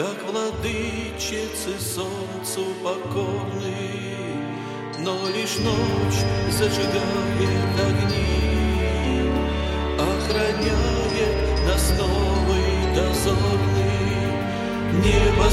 как владычицы солнцу покорны, но лишь ночь зажигает огни, охраняет нас новый дозорный, небо.